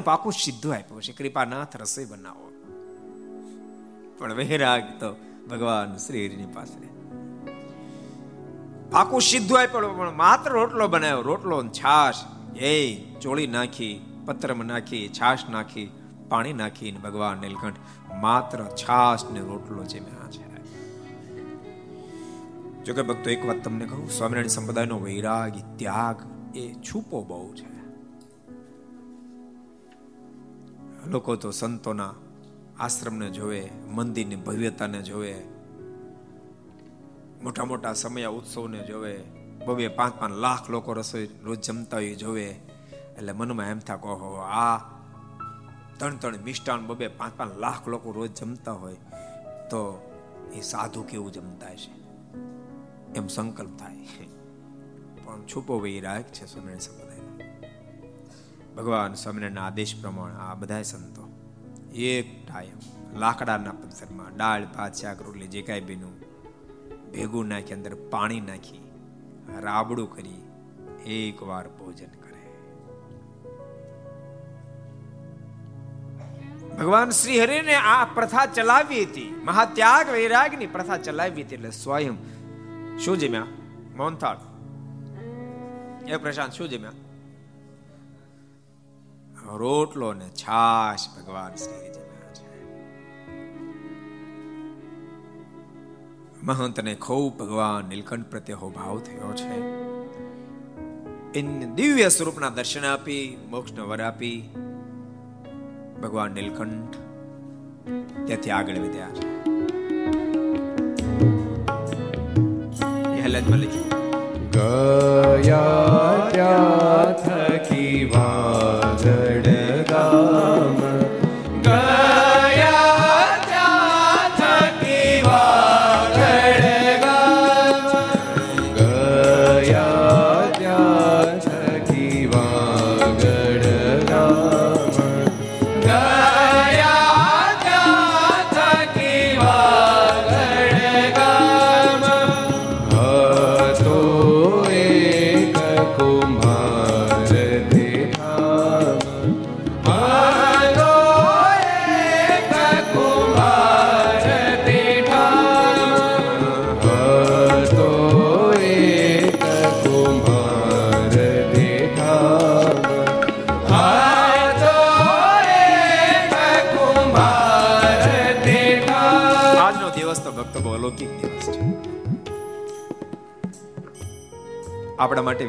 પાકોને પાકું સીધું આપ્યું છે. કૃપાનાથ રસોઈ બનાવો. પણ વૈરાગ તો ભગવાન શ્રી હરિની પાસે. પાકું સીધું આપ્યું, પણ માત્ર રોટલો બનાવ્યો. રોટલો છાશ એ ચોળી નાખી, પત્રમાં નાખી, છાશ નાખી, પાણી નાખીને ભગવાન નીલકંઠ માત્ર છાશ ને રોટલો જેમ્યા છે જોકે ભક્તો, એક વાત તમને કહું, સ્વામિનારાયણ સંપ્રદાયનો વૈરાગ ત્યાગ એ છૂપો બહુ છે. લોકો તો સંતોના આશ્રમને જોવે, મંદિરની ભવ્યતાને જોવે, મોટા મોટા સમયા ઉત્સવને જોવે, બબે પાંચ પાંચ લાખ લોકો રસોઈ રોજ જમતા હોય જોવે. એટલે મનમાં એમ થાય કહો આ ત્રણ ત્રણ મિષ્ટાન બબે પાંચ પાંચ લાખ લોકો રોજ જમતા હોય તો એ સાધુ કેવું જમતા છે એમ સંકલ્પ થાય. પણ છુપો વૈરાગ છે સ્વામિનારાયણ ભગવાન સ્વામિનારાયણના આદેશ પ્રમાણે આ બધા સંતો એક ટાઈમ લાકડાના પથ્થરમાં દાળ, ભાત, શાક, રોટલી જે કાંઈ બીનું ભેગું નાખી, અંદર પાણી નાખી, રાબડું કરી એક વાર ભોજન કરે. ભગવાન શ્રી હરિને આ પ્રથા ચલાવી હતી. મહાત્યાગ વૈરાગની પ્રથા ચલાવી હતી એટલે સ્વયં શું જમ્યા? મોહનથાળ. એ પ્રશાંત શું જમ્યા? રોટલો ને છાશ ભગવાન શ્રી મહંતને ખૂબ ભગવાન નીલકંઠ પ્રત્યે ભાવ થયો છે. એને દિવ્ય સ્વરૂપના દર્શન આપી, મોક્ષનો વર આપી, ભગવાન નીલકંઠ ત્યાંથી આગળ વધ્યા છે. ગયા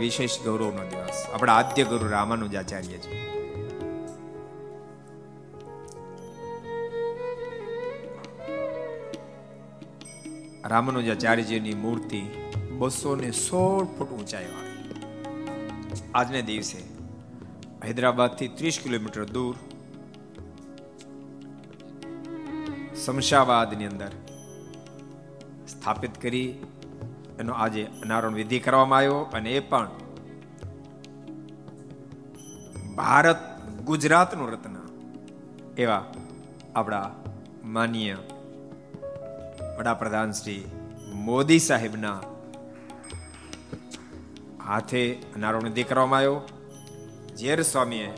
વિશેષ ગૌરવનો દિવસ. આપણા આદ્ય ગુરુ રામાનુજાચાર્ય છે રામાનુજાચાર્યજીની મૂર્તિ બસો ને સોળ ફૂટ ઊંચાઈ વાળી. આજને દિવસે હૈદરાબાદથી ત્રીસ કિલોમીટર દૂર શમશાબાદની અંદર સ્થાપિત કરી એનો આજે અનાવરણ વિધિ કરવામાં આવ્યો અને એ પણ ભારત ગુજરાતનું રત્ન એવા આપણા માન્ય વડાપ્રધાન શ્રી મોદી સાહેબના હાથે અનાવરણ વિધિ કરવામાં આવ્યો. ઝેર સ્વામીએ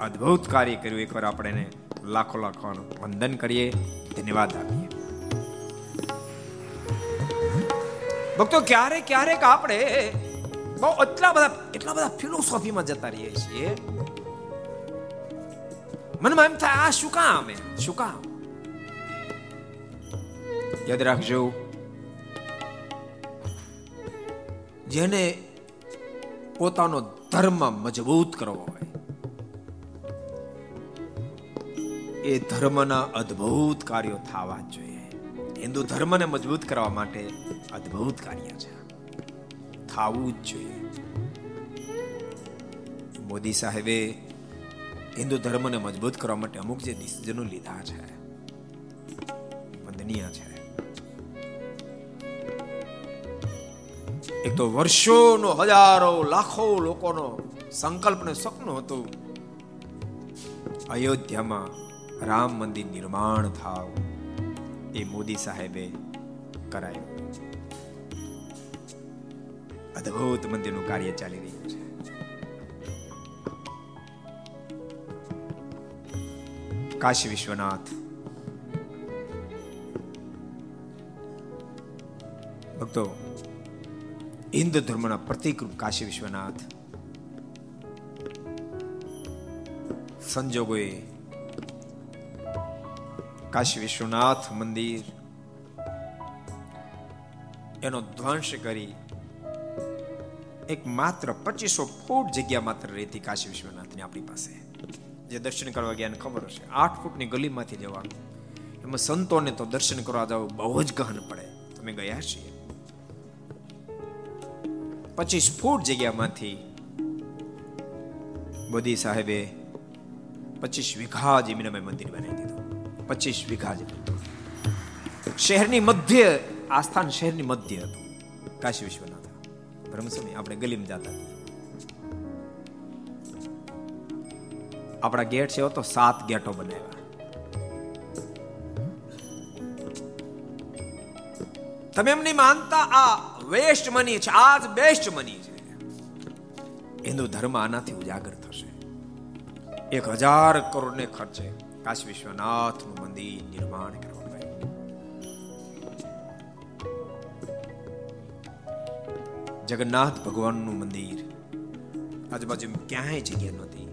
અદ્ભુત કાર્ય કર્યું. એકવાર આપણે એને લાખો લાખો વંદન કરીએ. ધન્યવાદ આપીએ. ભક્તો, ક્યારેક ક્યારેક આપણે બહુ એટલા બધા એટલા બધા ફિલોસોફીમાં જતા રહીએ છીએ. મનમાં એમ થાય, આ શું કામ શું કામ? યાદ રાખજો, જેને પોતાનો ધર્મ મજબૂત કરવો હોય, એ ધર્મના અદ્ભુત કાર્યો થવા જોઈએ. હિન્દુ ધર્મને મજબૂત કરવા માટે અદ્ભુત કાર્ય છે. થાવું જ જોઈએ. મોદી સાહેબે હિન્દુ ધર્મને મજબૂત કરવા માટે અમુક જે ડિસિઝનો લીધા છે, વંદનીય છે. એક તો વર્ષોનો, હજારો, લાખો લોકોનો સંકલ્પ ને સપનું હતું, અયોધ્યામાં રામ મંદિર નિર્માણ થાવ. એ મોદી સાહેબે કરાયું. અદ્ભુત મંદિરનું કાર્ય ચાલી રહ્યું છે. કાશી વિશ્વનાથ. ભક્તો, હિન્દુ ધર્મના પ્રતિકરૂપ કાશી વિશ્વનાથ સંજોગોએ કાશી વિશ્વનાથ મંદિર. એનો ધ્વંસ કરી એક માત્ર પચીસો ફૂટ જગ્યા માત્ર રહેતી કાશી વિશ્વનાથની આપણી પાસે. જે દર્શન કરવા ગયા ખબર હશે. આઠ ફૂટની ગલીમાંથી જવાનું એમાં સંતોને તો દર્શન કરવા જવું બહુ જ ગહન પડે. તમે ગયા છીએ. પચીસ ફૂટ જગ્યામાંથી મોદી સાહેબે પચીસ વીઘા જમીનમાં મંદિર બનાવી દીધું. પચીસ વીઘા જેટલું. શહેરની મધ્ય, આસ્થાન શહેરની મધ્ય હતું. કાશી વિશ્વનાથ. બ્રહ્મસમય આપણે ગલીમાં જતા આપણા ગેટ છે તો સાત ગેટો બનાવ્યા. તમે એમ નહીં માનતા, આ વેસ્ટ મની છે આજ બેસ્ટ મની છે. હિન્દુ ધર્મ આનાથી ઉજાગર થશે. એક હજાર કરોડ ને ખર્ચે. કાશી વિશ્વનાથનું મંદિર નિર્માણ કરવામાં જગન્નાથ ભગવાનનું મંદિર આજુબાજુ ક્યાંય જગ્યા નહોતી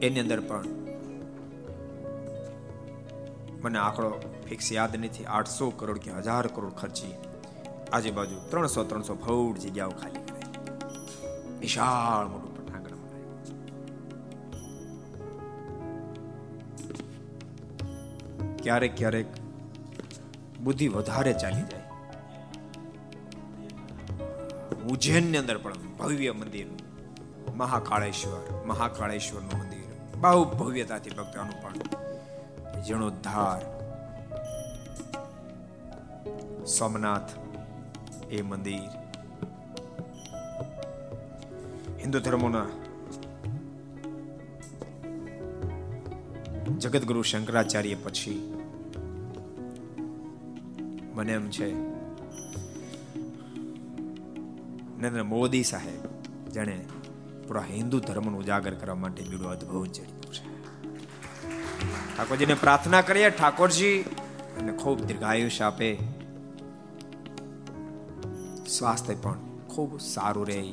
એની અંદર પણ મને આંકડો ફિક્સ યાદ નથી આઠસો કરોડ કે હજાર કરોડ ખર્ચી આજુબાજુ ત્રણસો ત્રણસો ફૂટ જગ્યાઓ ખાલી કરાઈ વિશાળ ક્યારેક ક્યારેક બુદ્ધિ વધારે ચાલી જાય. ઉજ્જૈનની અંદર પણ ભવ્ય મંદિર, મહાકાળેશ્વર, મહાકાળેશ્વરનું મંદિર, બહુ ભવ્યતાથી ભક્તોનું પણ જીર્ણોદ્ધાર. સોમનાથ એ મંદિર. હિન્દુ ધર્મોના જગતગુરુ શંકરાચાર્ય પછી મને એમ છે, નરેન્દ્ર મોદી સાહેબ, જેણે પૂરા હિન્દુ ધર્મનું ઉજાગર કરવા માટે બીડું અદભુત ચડ્યું છે. ઠાકોરજીને પ્રાર્થના કરીએ, ઠાકોરજી, અને ખૂબ દીર્ઘાયુષ આપે. સ્વાસ્થ્ય પણ ખૂબ સારું રહે.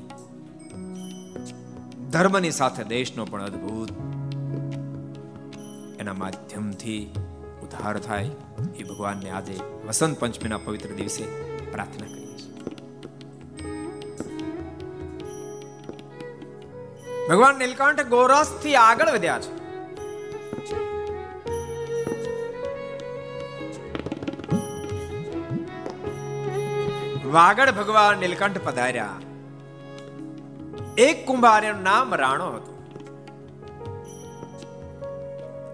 ધર્મની સાથે દેશનો પણ અદ્ભુત એના માધ્યમથી ઉદ્ધાર થાય એ ભગવાનને આજે વસંત પંચમીના પવિત્ર દિવસે પ્રાર્થના કરીએ ભગવાન નીલકંઠ ગોરસથી આગળ વધ્યા છે. વાગડ ભગવાન નીલકંઠ પધાર્યા. એક કુંભારનું નામ રાણો હતું.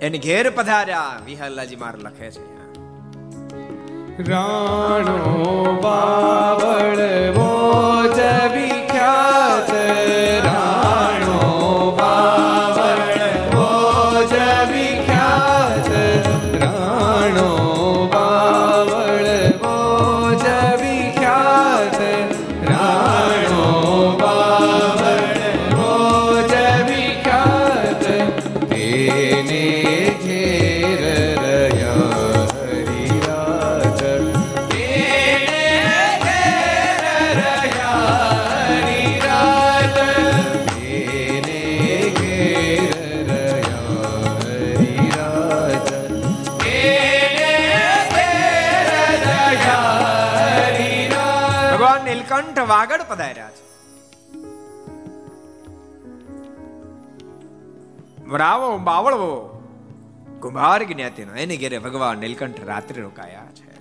એને ઘેર પધાર્યા. વિહલાજી માર લખે છે. રાણો બાવળ મોજ વિખ્યાત રાણો બાવળ મોજ રાવો બાવળવો. કુંભાર જ્ઞાતિનો એની ઘેરે ભગવાન નીલકંઠ રાત્રે રોકાયા છે.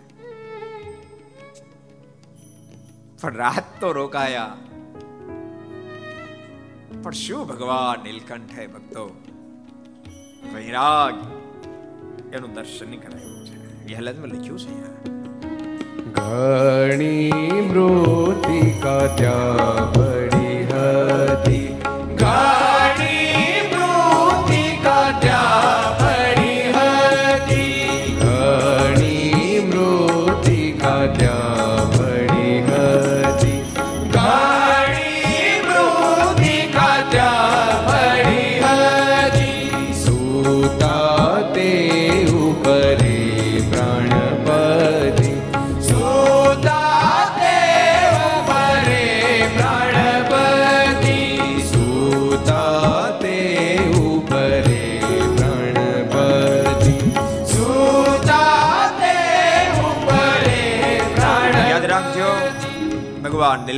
પણ રાત તો રોકાયા. પણ શું ભગવાન નીલકંઠે ભક્તો? વૈરાગ એનું દર્શન કરાયું છે. વ્યાલદમાં લખ્યું છે ઘણી મૃતિકા ત્યાં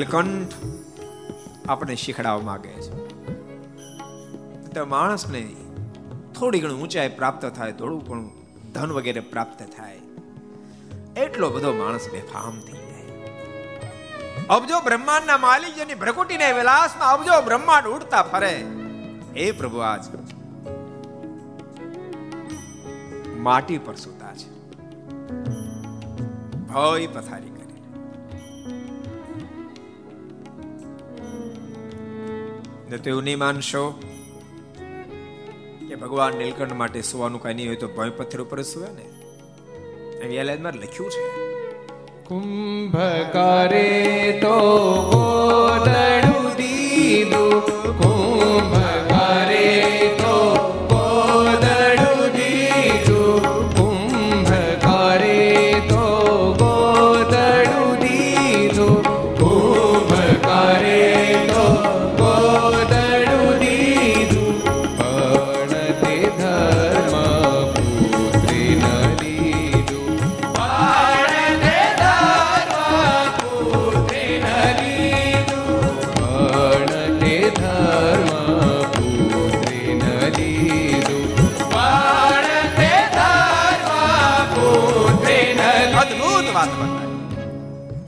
નીલકંઠ આપણે શીખડાવવા માંગે છે. તો માણસને થોડી ઘણી ઊંચાઈ પ્રાપ્ત થાય, થોડું ઘણું ધન વગેરે પ્રાપ્ત થાય. એટલો બધો માણસ બેફામ થઈ જાય. અબજો બ્રહ્માંડના માલિક જેની ભ્રકુટીને વિલાસમાં અબજો બ્રહ્માંડ ઉડતા ફરે. એ પ્રભુ, આજ માટી પર સુતા છે. ભય પથારી ને તો એવું નહીં માનશો કે ભગવાન નીલકંઠ માટે સુવાનું કઈ નહીં હોય તો ભય પથ્થર ઉપર સુવે ને? માં લખ્યું છે. કુંભકારે તો દીધું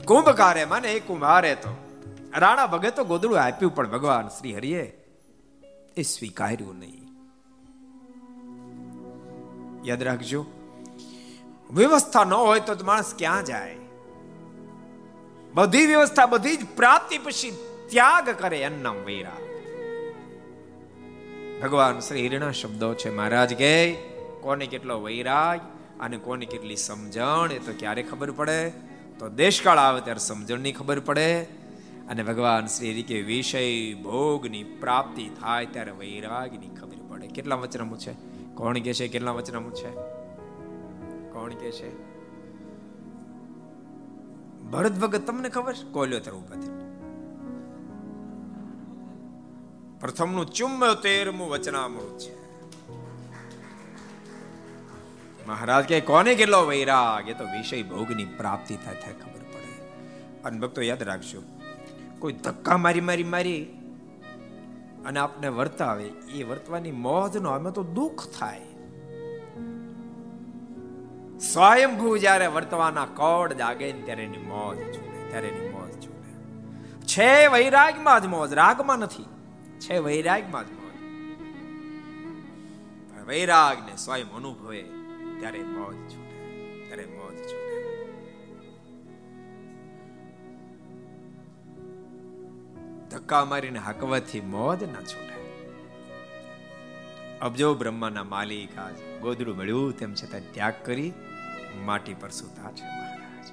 કુંભકારે મને એ કુંભારે તો. રાણા ભગત તો ગોદડું આપ્યું, પણ ભગવાન શ્રી હરિએ એ સ્વીકાર્યું નહીં. યાદ રાખજો, વ્યવસ્થા ન હોય તો માણસ ક્યાં જાય? બધી વ્યવસ્થા, બધી જ પ્રાપ્તિ પછી ત્યાગ કરે અન્નમ વૈરા. ભગવાન શ્રી હિરણા શબ્દો છે, મહારાજ કે, કોને કેટલો વૈરાગ અને કોને કેટલી સમજણ, એ તો ક્યારે ખબર પડે? તો દેશકાળ આવે ત્યારે સમજણની ખબર પડે અને ભગવાન શ્રી હરિ કે વિષય ભોગની પ્રાપ્તિ થાય ત્યારે વૈરાગની ખબર પડે. કેટલા વચનામું છે? કોણ કે છે? કેટલા વચનામું છે? કોણ કે છે? ભરત ભગત, તમને ખબર? છે કોલ્યો તર ઊભા થયો પ્રથમનું ચુમ્મોતેરમું વચનામૃત છે. મહારાજ કે, કોને કેટલો વૈરાગ? એ તો વિષય ભોગની પ્રાપ્તિ થાય થાય ખબર પડે. અને ભક્તો, યાદ રાખજો, કોઈ ધક્કા મારી મારી મારી અને આપને વર્તાવે એ વર્તવાની મોજ નો અમે તો દુઃખ થાય. સ્વયંભૂ જ્યારે વર્તવાના કોડ જાગે ને ત્યારે એની મોજ છૂટે, ત્યારે એની મોજ છૂટે. છે વૈરાગમાં જ મોજ, રાગમાં નથી. છે વૈરાગમાં જ મોજ. વૈરાગને સ્વયં અનુભવે. ત્યારે મોજ છૂટે, ત્યારે મોજ છૂટે. ધક્કા મારીને હકવાથી મોજ ના છૂટે. અબજો બ્રહ્માના માલિક આજ ગોદડું મળ્યું, તેમ છતાં ત્યાગ કરી માટી પર સુતા છે મહારાજ.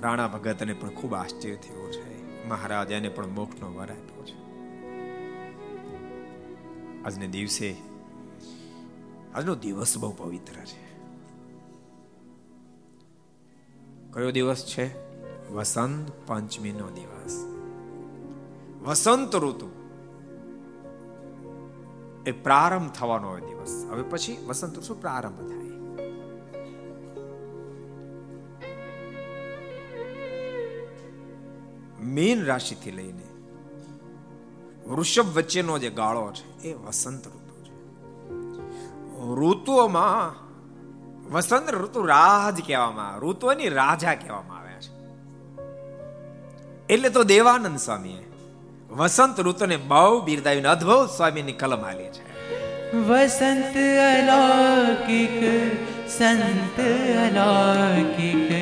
રાણા ભગતને પણ ખૂબ આશ્ચર્ય થયું છે. મહારાજ એને પણ મોક્ષનો વર આપ્યો છે. આજને દિવસે, આજનો દિવસ બહુ પવિત્ર છે. કયો દિવસ છે? વસંત પંચમીનો દિવસ. વસંત ઋતુ. એ પ્રારંભ થવાનો દિવસ. હવે પછી વસંત ઋતુ પ્રારંભ થાય. મીન રાશિથી લઈને વૃષભ વચ્ચેનો જે ગાળો છે, એ વસંત ઋતુ છે. ઋતુઓમાં વસંત ઋતુ રાજ કહેવામાં આવે, ઋતુઓની રાજા કહેવામાં આવ્યા છે. એટલે તો દેવાનંદ સ્વામીએ વસંત ઋતુને બહુ બિરદાવીને અદભુત સ્વામીની કલમ આલી છે. વસંત અલૌકિક, સંત અલૌકિક,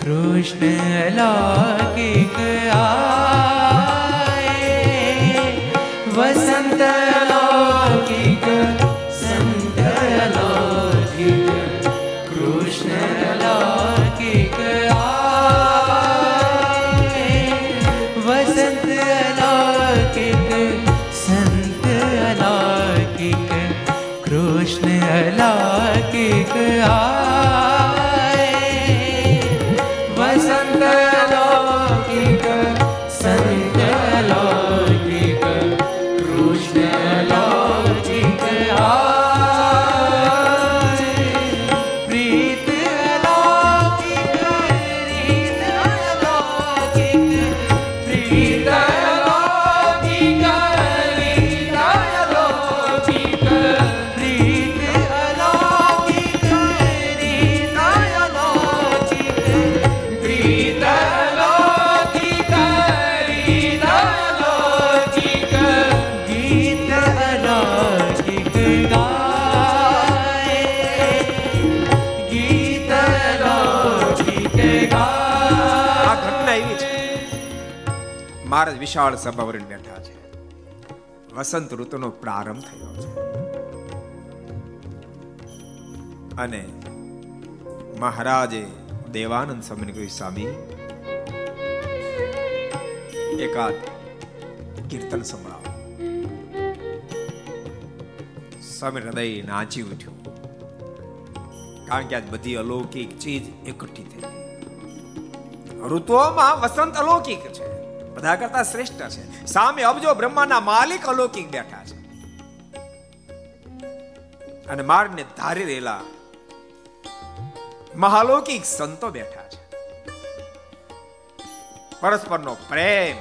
કૃષ્ણ અલૌકિક આ Hello. વિશાળ સભા ભરીને બેઠા છે. વસંત ઋતુનો પ્રારંભ થયો છે. અને મહારાજે દેવાનંદ સ્વામીને કહ્યું, સ્વામી, એકાદ કીર્તન સંભળાવો. સ્વામી હૃદય નાચી ઉઠ્યું. કારણ કે આજ બધી અલૌકિક ચીજ એકઠી થઈ. ઋતુઓમાં વસંત અલૌકિક છે. બધા કરતા શ્રેષ્ઠ છે. સામે અબજો બ્રહ્માના માલિક અલૌકિક બેઠા છે. અને માર્ગને ધારી રહેલા મહાલૌકિક સંતો બેઠા છે. પરસ્પરનો પ્રેમ,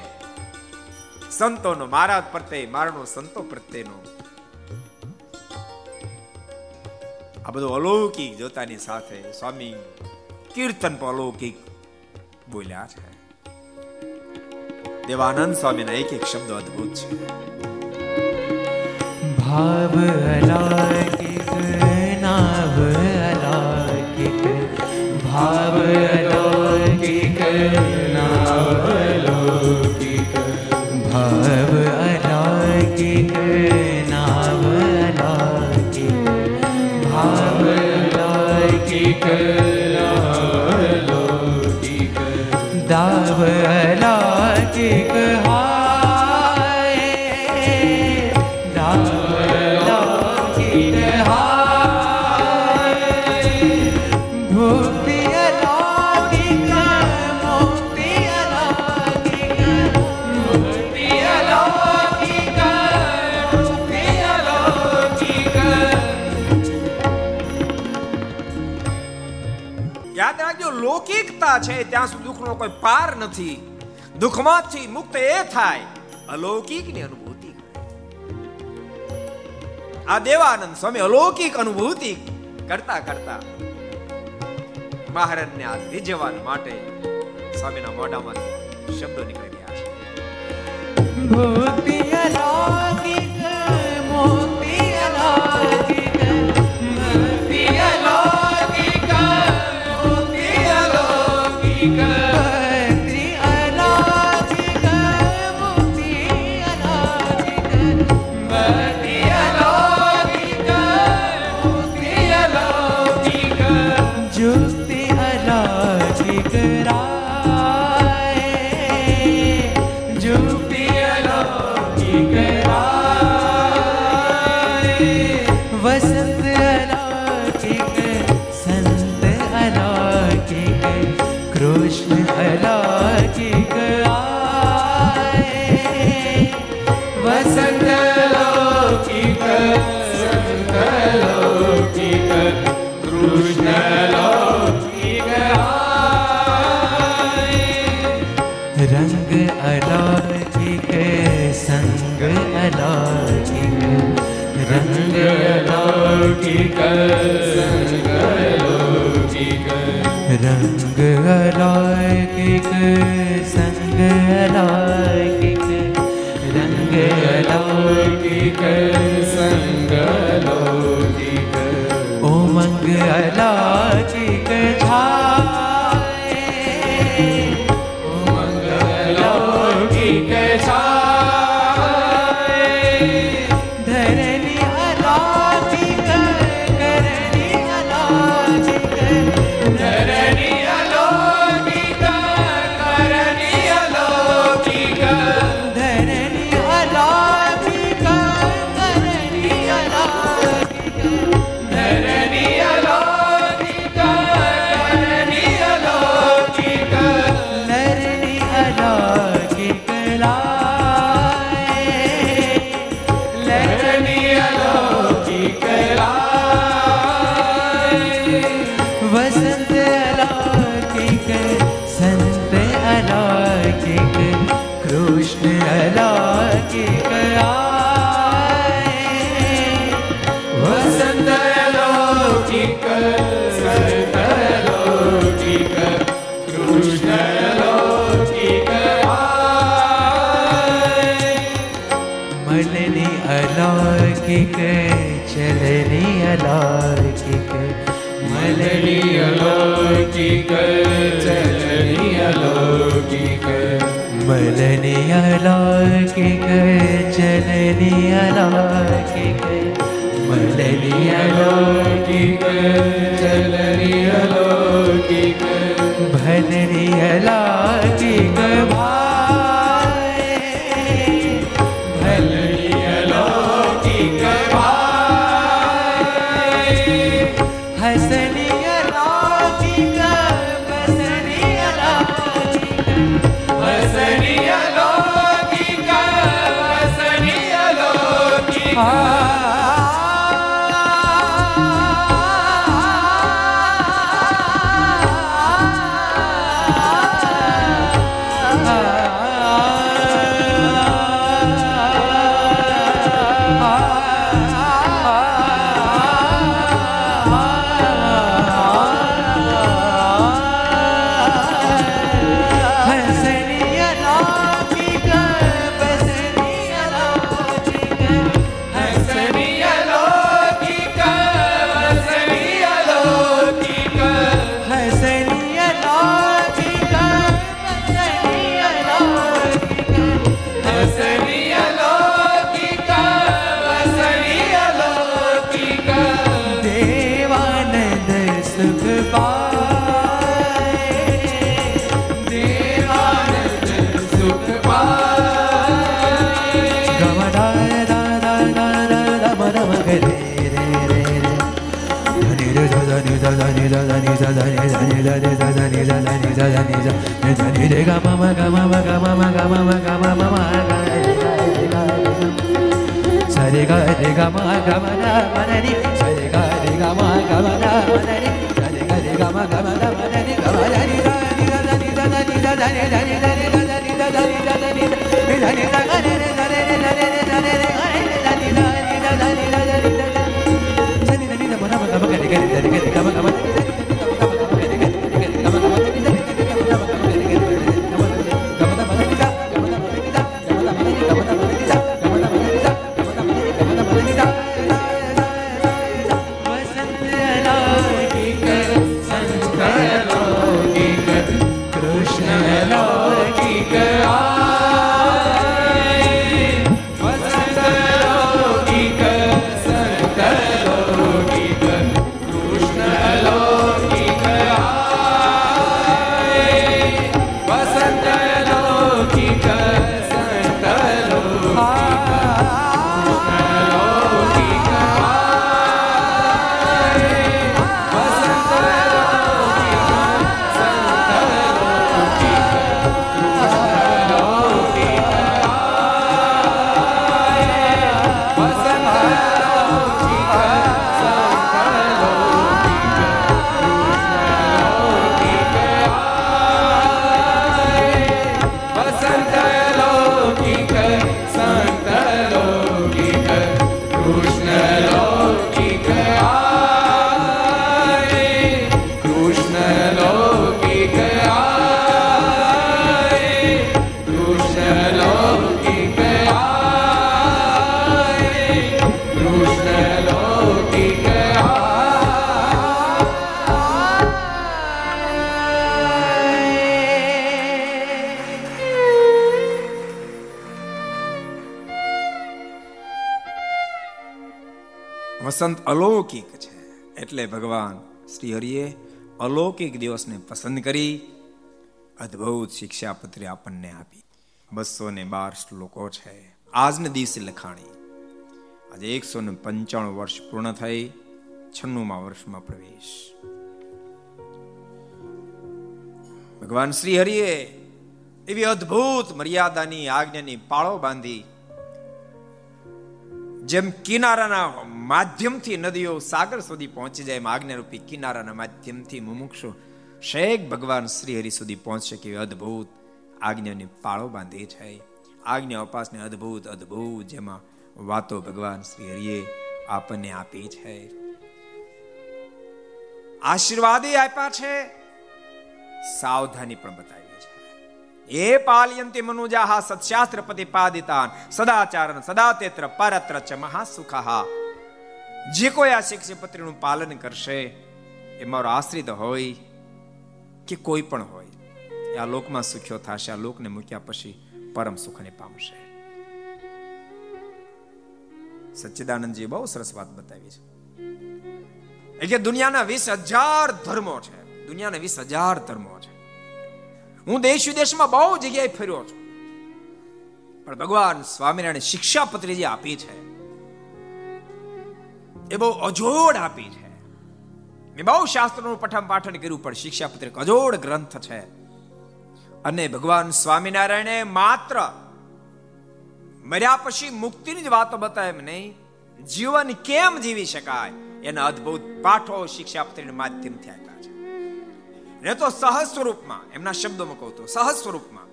સંતોનો મહારાજ પ્રત્યે, મારનો સંતો પ્રત્યેનો. આ બધું અલૌકિક જોતાની સાથે સ્વામી કીર્તન પર અલૌકિક બોલ્યા છે. દેવાનંદ સ્વામીના એક એક શબ્દ અદ્ભુત છે ભાવ અલૌકિક નાવ અલૌકિક ભાવ અલૌકિક નાવ અલૌકિક ભાવ લૌકિકતા છે, ત્યાં સુધી દુઃખનો કોઈ પાર નથી. દુઃખમાંથી મુક્ત એ થાય અલૌકિકની અનુભૂતિ. આ દેવાનંદ સ્વામી અલૌકિક અનુભૂતિ કરતા કરતા મહારાજને આ રીઝવવા માટે સ્વામીના મોઢામાંથી શબ્દો નીકળી રહ્યા છે. ભૂતિ અલૌકિક ચલની અલૌકિક મનની અલૌકિક ચલની અલૌકિક મલની અલૌકિક ચલની અલૌકિક મલની અલૌકિક ચલની અલૌકિક ભલની રે ધ ધની ધ ધની ધ ni ધ ni ધની ni ગ મ મ ગ ga મ ગ મ મ ગ ga મ ગ મ મ મ ગ રે ગ રે ga સરે ga રે ga મ ગ મ દ ni દ ની ga ગ ga ગ ga ગ મ દ મ ni ની સરે ga રે ga મ ga મ દ મ દ ni ga મ દ ni ધ ni ધ ni ધ ni ધ ni ધની ni ધ ni ધ ni ધ ni ધ ni ધ ni રે ni ધ ni રે ni રે ni ધ રે અલૌકિક છે. એટલે ભગવાન શ્રી હરિએ અલૌકિક દિવસને પસંદ કરી અદ્ભુત શિક્ષાપત્રી આપણને આપી. બસો ને બાર શ્લોકો છે. આજના દિવસે લખાણી. આજે એકસો ને પંચાણું વર્ષ પૂર્ણ થઈ, છન્નુમાં વર્ષમાં પ્રવેશ. ભગવાન શ્રી હરિએ એવી અદ્ભુત મર્યાદાની આજ્ઞાની પાળો બાંધી જેમ કિનારાના માધ્યમથી નદીઓ સાગર સુધી પહોંચી જાય, એમ આજ્ઞારૂપી કિનારાના માધ્યમથી મુમુક્ષુ શેખ ભગવાન શ્રી હરિ સુધી પહોંચે કે અદ્ભુત આજ્ઞાની પાળો બાંધી છે. આજ્ઞા ઉપાસને અદ્ભુત અદ્ભુત જેમાં વાતો ભગવાન શ્રી હરિએ આપણને આપી છે. આશીર્વાદે આપ્યા છે. સાવધાની પણ બતાવી. છે એ પાલયંતિ મનુજાહા સત્શાસ્ત્ર પ્રતિપાદિતાન સદાચારણ સદા તેત્ર પરત્ર ચ મહાસુખઃ. જે કોઈ આ શિક્ષાપત્રીનું પાલન કરશે, એ મારો આશ્રિત હોય કે કોઈ પણ હોય. આ લોકમાં સુખ્યો થશે, આ લોકને મૂક્યા પછી પરમ સુખને પામશે. સચ્ચિદાનંદજી બહુ સરસ વાત બતાવી છે. એટલે દુનિયાના વીસ હજાર ધર્મો છે. દુનિયાના વીસ હજાર ધર્મો છે. હું દેશ વિદેશમાં બહુ જગ્યાએ ફર્યો છું. પણ ભગવાન સ્વામિનારાયણ શિક્ષાપત્રી જે આપી છે, એ બહુ અજોડ આપી છે. મેં બહુ શાસ્ત્રોનું પઠન પાઠન કર્યું, પણ શિક્ષાપત્રી અજોડ ગ્રંથ છે. અને ભગવાન સ્વામિનારાયણે માત્ર મર્યા પછી મુક્તિની જ વાતો બતાવે એમ નહીં, જીવન કેમ જીવી શકાય એના અદ્ભુત પાઠો શિક્ષાપત્રીના માધ્યમથી આપ્યા છે. ને તો સહજ સ્વરૂપમાં એમના શબ્દોમાં કહું તો સહજ સ્વરૂપમાં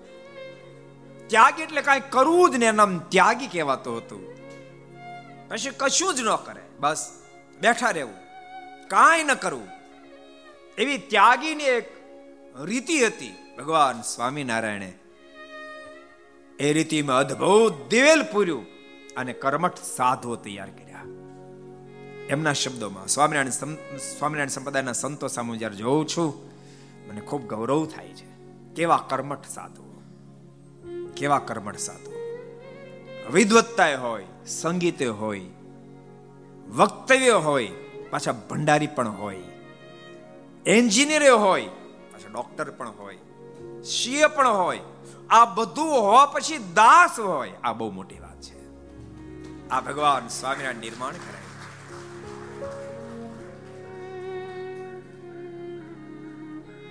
ત્યાગ એટલે કાંઈ કરવું જ ને નામ ત્યાગી કહેવાતું હતું. પછી કશું જ ન કરે, બસ બેઠા રહેવું. કાંઈ ન કરવું. એવી ત્યાગીની એક રીતિ હતી, ભગવાન સ્વામિનારાયણે. એ રીતિમાં અદ્ભુત દિવેલ પૂર્યું અને કર્મઠ સાધુઓ તૈયાર કર્યા. એમના શબ્દોમાં, સ્વામિનારાયણ સ્વામિનારાયણ સંપ્રદાયના સંતો સામે જ્યારે જોઉં છું મને ખૂબ ગૌરવ થાય છે. કેવા કર્મઠ સાધુઓ. કેવા કર્મઠ સાધુઓ. વિદવત્તાએ હોય, સંગીતે હોય, વક્તવ્ય હોય, પાછા ભંડારી પણ હોય. એન્જિનિયર હોય, પાછા ડોક્ટર પણ હોય. સીએ પણ હોય. આ બધું હોવા પછી દાસ હોય. આ બહુ મોટી વાત છે. આ ભગવાન સ્વામિનારાયણ નિર્માણ કરાય.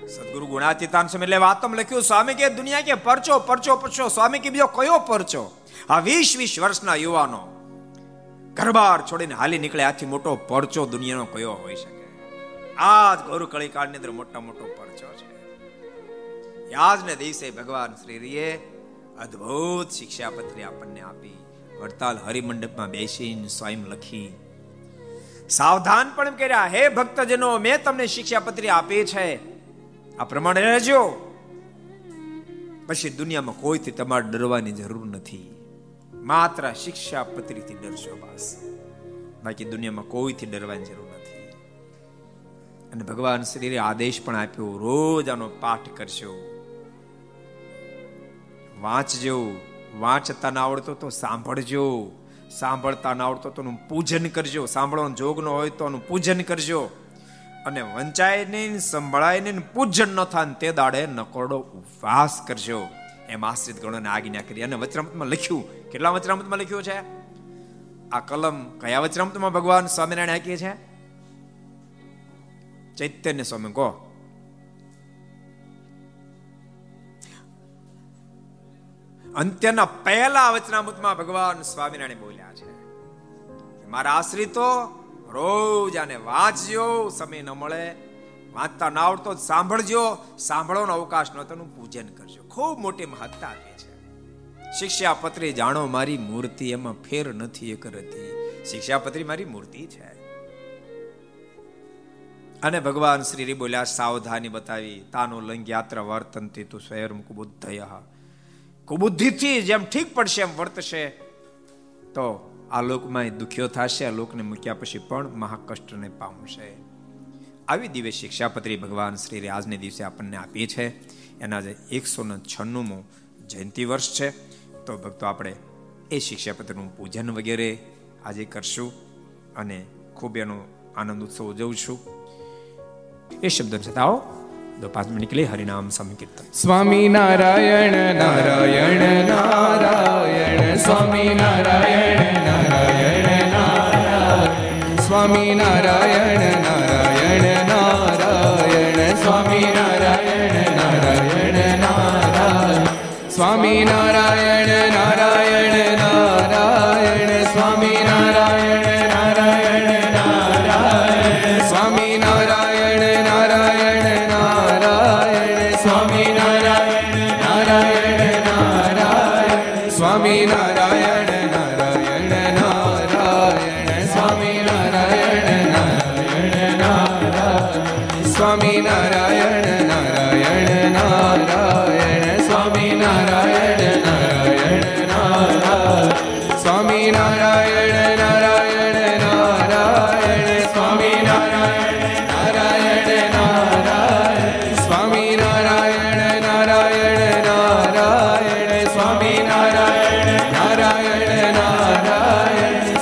સદગુરુ ગુણાતીતાન સ્વામી એટલે વાતમ લખ્યું સ્વામી કે દુનિયા કે પરચો પરચો પરચો સ્વામી કે બીજો કયો પરચો આ વીસ વીસ વર્ષના યુવાનો ઘરબાર છોડીને હાલી નીકળે આથી મોટો પરચો દુનિયાનો કયો હોઈ શકે આજ ગૌરવ કળી કાળની અંદર મોટા મોટો પરચો છે આજને દિવસે ભગવાન શ્રીએ અદ્ભુત શિક્ષાપત્રી આપણને આપી વડતાલ હરિમંડપમાં બેસીને સ્વયં લખી સાવધાન પણ કર્યા હે ભક્તજનો મેં તમને શિક્ષાપત્રી આપી છે આ પ્રમાણે રહેજો. પછી દુનિયામાં કોઈથી તમારે ડરવાની જરૂર નથી. માત્ર શિક્ષા પત્રીથી ડરશો બસ. બાકી દુનિયામાં કોઈથી ડરવાની જરૂર નથી. અને ભગવાન શ્રીએ આદેશ પણ આપ્યો, રોજ આનો પાઠ કરશો. વાંચજો. વાંચતા ના આવડતો તો સાંભળજો. સાંભળતા ના આવડતો તો પૂજન કરજો. સાંભળવાનું જોગ ન હોય તો પૂજન કરજો. અને વંચાય નહીં સંભળાય નહીં પૂજન ન થાય તે દાડે નકોરડો ઉપવાસ કરજો. એમ આશ્રિત ગણોને આજ્ઞા કરી અને વચરામૃતમાં લખ્યું. કેટલા વચરામૃતમાં લખ્યું છે? આ કલમ કયા વચરામૃતમાં ભગવાન સ્વામિનારાયણ આંકીએ છે? ચૈતન્ય સ્વામી, કહો. અંત્યના પહેલા વચનામૃતમાં ભગવાન સ્વામિનારાયણ બોલ્યા છે. મારા આશ્રિતો રોજ આને વાંચજો, સમય ન મળે. વાંચતા ના આવડતો સાંભળજો. સાંભળવાનો અવકાશ ન તેનું પૂજન કરજો. ખૂબ મોટી મહત્તા આપે છે. શિક્ષાપત્રી જાણો, મારી મૂર્તિ એમાં ફેર નથી એક હતી શિક્ષાપત્રી મારી મૂર્તિ છે. અને ભગવાન શ્રી બોલ્યા, સાવધાની બતાવી. તાનો લંગ્યાત્ર વર્તનથી તું સ્વયં કુબુદ્ધય કુબુદ્ધિથી જેમ ઠીક પડશે એમ વર્તશે. તો આ લોકમાં દુખ્યો થશે, આ લોકને મૂક્યા પછી પણ મહાકષ્ટને પામશે. આવી દિવ્ય શિક્ષાપત્રી ભગવાન શ્રી આજને દિવસે આપણને આપી છે. એના જે એકસો ને છન્નુંમું જયંતિ વર્ષ છે. તો ભક્તો, આપણે એ શિક્ષાપત્રનું પૂજન વગેરે આજે કરશું અને ખૂબ એનો આનંદ ઉત્સવ ઉજવશું. એ શબ્દ સાથે આવો દો પાંચ મિનિટ નીકળે હરિનામ સંકીર્તન સ્વામી નારાયણ નારાયણ નારાયણ સ્વામી નારાયણ નારાયણ નારાયણ સ્વામી નારાયણ નારાયણ નારાયણ સ્વામી નારાયણ નારાયણ નારાયણ સ્વામી નારાયણ નારાયણ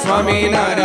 Swami Nara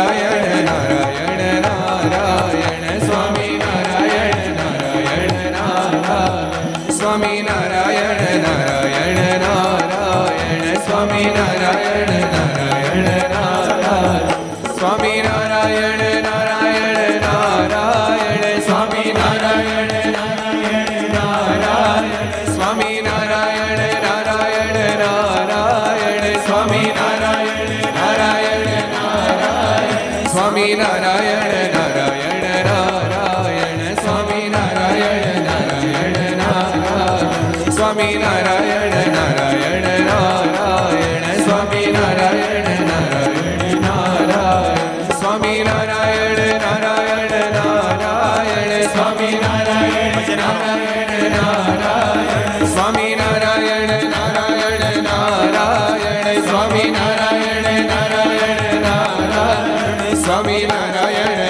સ્વામિનારાયણ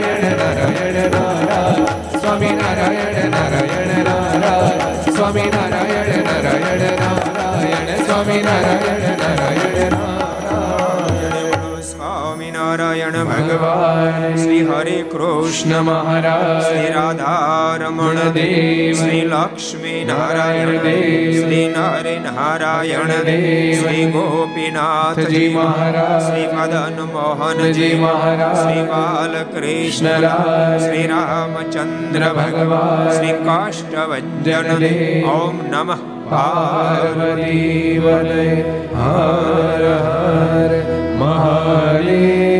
નારાયણ નારાયણ નારાયણ સ્વામી નારાયણ નારાયણ નારાયણ સ્વામી નારાયણ નારાયણ નારાયણ સ્વામિનારાયણ ભગવાન ભગવાન શ્રી હરે કૃષ્ણ મહારાજ શ્રી રાધારમણ દેવ શ્રી નારાયણ દેવ શ્રી નરે નારાયણ દેવ શ્રી ગોપીનાથજી મહારાજ શ્રી મદન મોહનજી મહારાજ શ્રી બાલકૃષ્ણ શ્રી રામચંદ્ર ભગવાન શ્રી કાષ્ટભન ઓમ નમઃ. પાર્વતી વદય હર હર મહાદેવ.